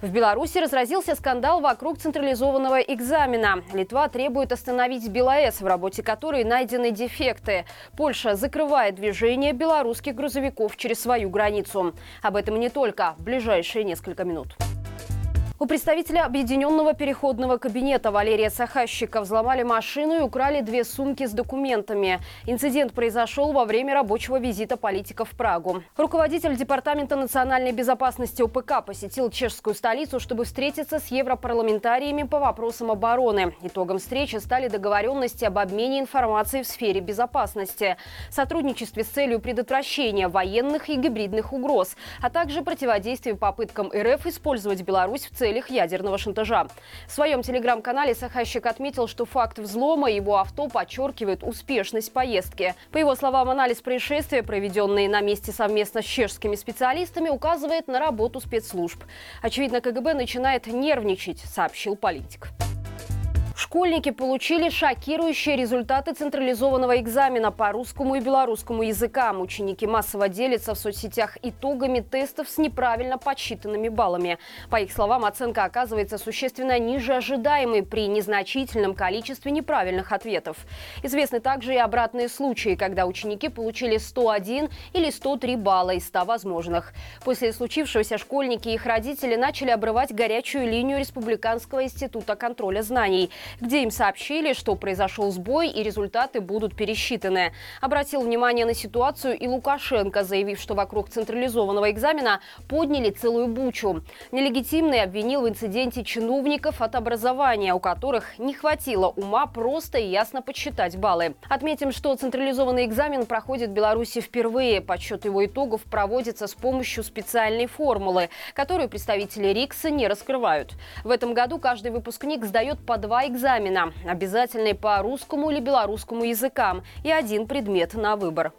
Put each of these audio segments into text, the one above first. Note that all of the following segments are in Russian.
В Беларуси разразился скандал вокруг централизованного экзамена. Литва требует остановить БелАЭС, в работе которой найдены дефекты. Польша закрывает движение белорусских грузовиков через свою границу. Об этом и не только в ближайшие несколько минут. У представителя Объединенного переходного кабинета Валерия Сахащика взломали машину и украли две сумки с документами. Инцидент произошел во время рабочего визита политика в Прагу. Руководитель Департамента национальной безопасности ОПК посетил чешскую столицу, чтобы встретиться с европарламентариями по вопросам обороны. Итогом встречи стали договоренности об обмене информацией в сфере безопасности, сотрудничестве с целью предотвращения военных и гибридных угроз, а также противодействию попыткам РФ использовать Беларусь в целях целях ядерного шантажа. В своем телеграм-канале Сахащик отметил, что факт взлома его авто подчеркивает успешность поездки. По его словам, анализ происшествия, проведенный на месте совместно с чешскими специалистами, указывает на работу спецслужб. Очевидно, КГБ начинает нервничать, сообщил политик. Школьники получили шокирующие результаты централизованного экзамена по русскому и белорусскому языкам. Ученики массово делятся в соцсетях итогами тестов с неправильно подсчитанными баллами. По их словам, оценка оказывается существенно ниже ожидаемой при незначительном количестве неправильных ответов. Известны также и обратные случаи, когда ученики получили 101 или 103 балла из 100 возможных. После случившегося школьники и их родители начали обрывать горячую линию Республиканского института контроля знаний – где им сообщили, что произошел сбой и результаты будут пересчитаны. Обратил внимание на ситуацию и Лукашенко, заявив, что вокруг централизованного экзамена подняли целую бучу. Нелегитимный обвинил в инциденте чиновников от образования, у которых не хватило ума просто и ясно подсчитать баллы. Отметим, что централизованный экзамен проходит в Беларуси впервые. Подсчет его итогов проводится с помощью специальной формулы, которую представители РИКСа не раскрывают. В этом году каждый выпускник сдает по два экзамена экзамена, обязательный по русскому или белорусскому языкам и один предмет на выбор.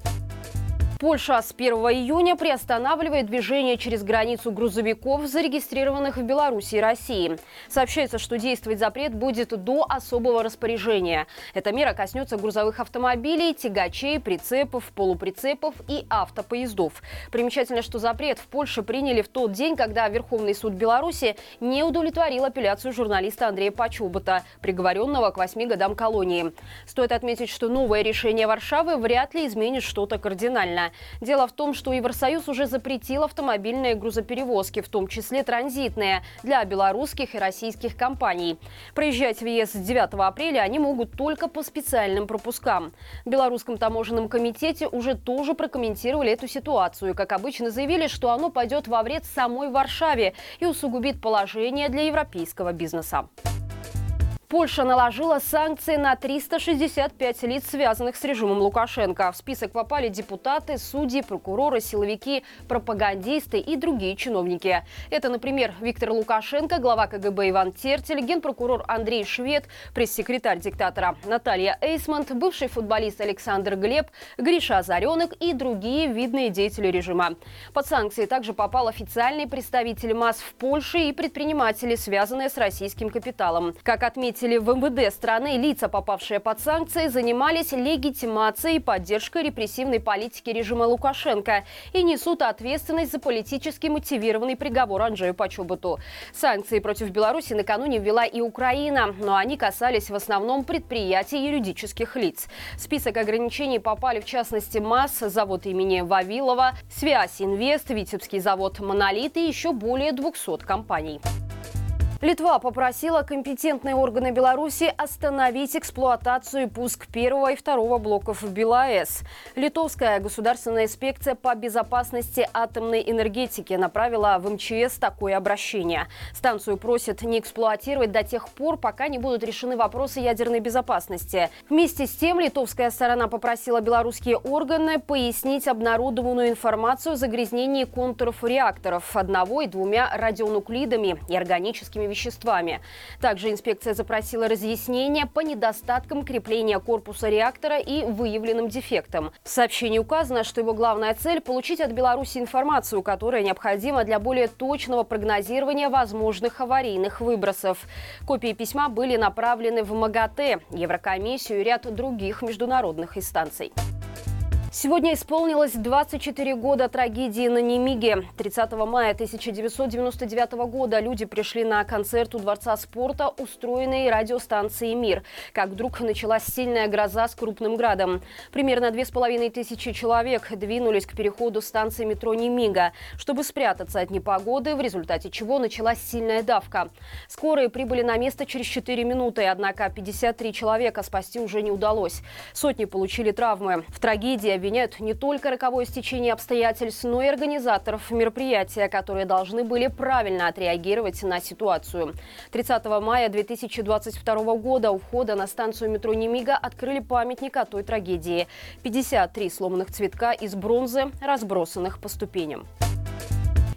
Польша с 1 июня приостанавливает движение через границу грузовиков, зарегистрированных в Беларуси и России. Сообщается, что действовать запрет будет до особого распоряжения. Эта мера коснется грузовых автомобилей, тягачей, прицепов, полуприцепов и автопоездов. Примечательно, что запрет в Польше приняли в тот день, когда Верховный суд Беларуси не удовлетворил апелляцию журналиста Андрея Почобота, приговоренного к восьми годам колонии. Стоит отметить, что новое решение Варшавы вряд ли изменит что-то кардинально. Дело в том, что Евросоюз уже запретил автомобильные грузоперевозки, в том числе транзитные, для белорусских и российских компаний. Проезжать в ЕС с 9 апреля они могут только по специальным пропускам. В Белорусском таможенном комитете уже тоже прокомментировали эту ситуацию. Как обычно, заявили, что оно пойдет во вред самой Варшаве и усугубит положение для европейского бизнеса. Польша наложила санкции на 365 лиц, связанных с режимом Лукашенко. В список попали депутаты, судьи, прокуроры, силовики, пропагандисты и другие чиновники. Это, например, Виктор Лукашенко, глава КГБ Иван Тертель, генпрокурор Андрей Швед, пресс-секретарь диктатора Наталья Эйсмонт, бывший футболист Александр Глеб, Гриша Озаренок и другие видные деятели режима. Под санкции также попал официальный представитель МАС в Польше и предприниматели, связанные с российским капиталом. Как отметили представители в МВД страны, лица, попавшие под санкции, занимались легитимацией и поддержкой репрессивной политики режима Лукашенко и несут ответственность за политически мотивированный приговор Анджею Почобуту. Санкции против Беларуси накануне ввела и Украина, но они касались в основном предприятий юридических лиц. В список ограничений попали в частности МАС, завод имени Вавилова, Связь Инвест, Витебский завод Монолит и еще более 200 компаний. Литва попросила компетентные органы Беларуси остановить эксплуатацию и пуск первого и второго блоков БелАЭС. Литовская государственная инспекция по безопасности атомной энергетики направила в МЧС такое обращение. Станцию просят не эксплуатировать до тех пор, пока не будут решены вопросы ядерной безопасности. Вместе с тем литовская сторона попросила белорусские органы пояснить обнародованную информацию о загрязнении контуров реакторов одного и двумя радионуклидами и органическими веществами. Также инспекция запросила разъяснения по недостаткам крепления корпуса реактора и выявленным дефектам. В сообщении указано, что его главная цель – получить от Беларуси информацию, которая необходима для более точного прогнозирования возможных аварийных выбросов. Копии письма были направлены в МАГАТЭ, Еврокомиссию и ряд других международных инстанций. Сегодня исполнилось 24 года трагедии на Немиге. 30 мая 1999 года люди пришли на концерт у Дворца спорта, устроенный радиостанцией «Мир». Как вдруг началась сильная гроза с крупным градом. Примерно две с половиной тысячи человек двинулись к переходу станции метро Немига, чтобы спрятаться от непогоды, в результате чего началась сильная давка. Скорые прибыли на место через 4 минуты, однако 53 человека спасти уже не удалось. Сотни получили травмы. В трагедии обвиняют не только роковое стечение обстоятельств, но и организаторов мероприятия, которые должны были правильно отреагировать на ситуацию. 30 мая 2022 года у входа на станцию метро Немига открыли памятник о той трагедии. 53 сломанных цветка из бронзы, разбросанных по ступеням.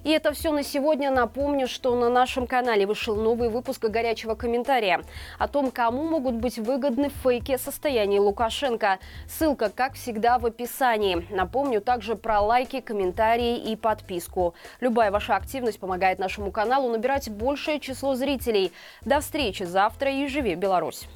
И это все на сегодня. Напомню, что на нашем канале вышел новый выпуск горячего комментария о том, кому могут быть выгодны фейки о состоянии Лукашенко. Ссылка, как всегда, в описании. Напомню также про лайки, комментарии и подписку. Любая ваша активность помогает нашему каналу набирать большее число зрителей. До встречи завтра и живи Беларусь!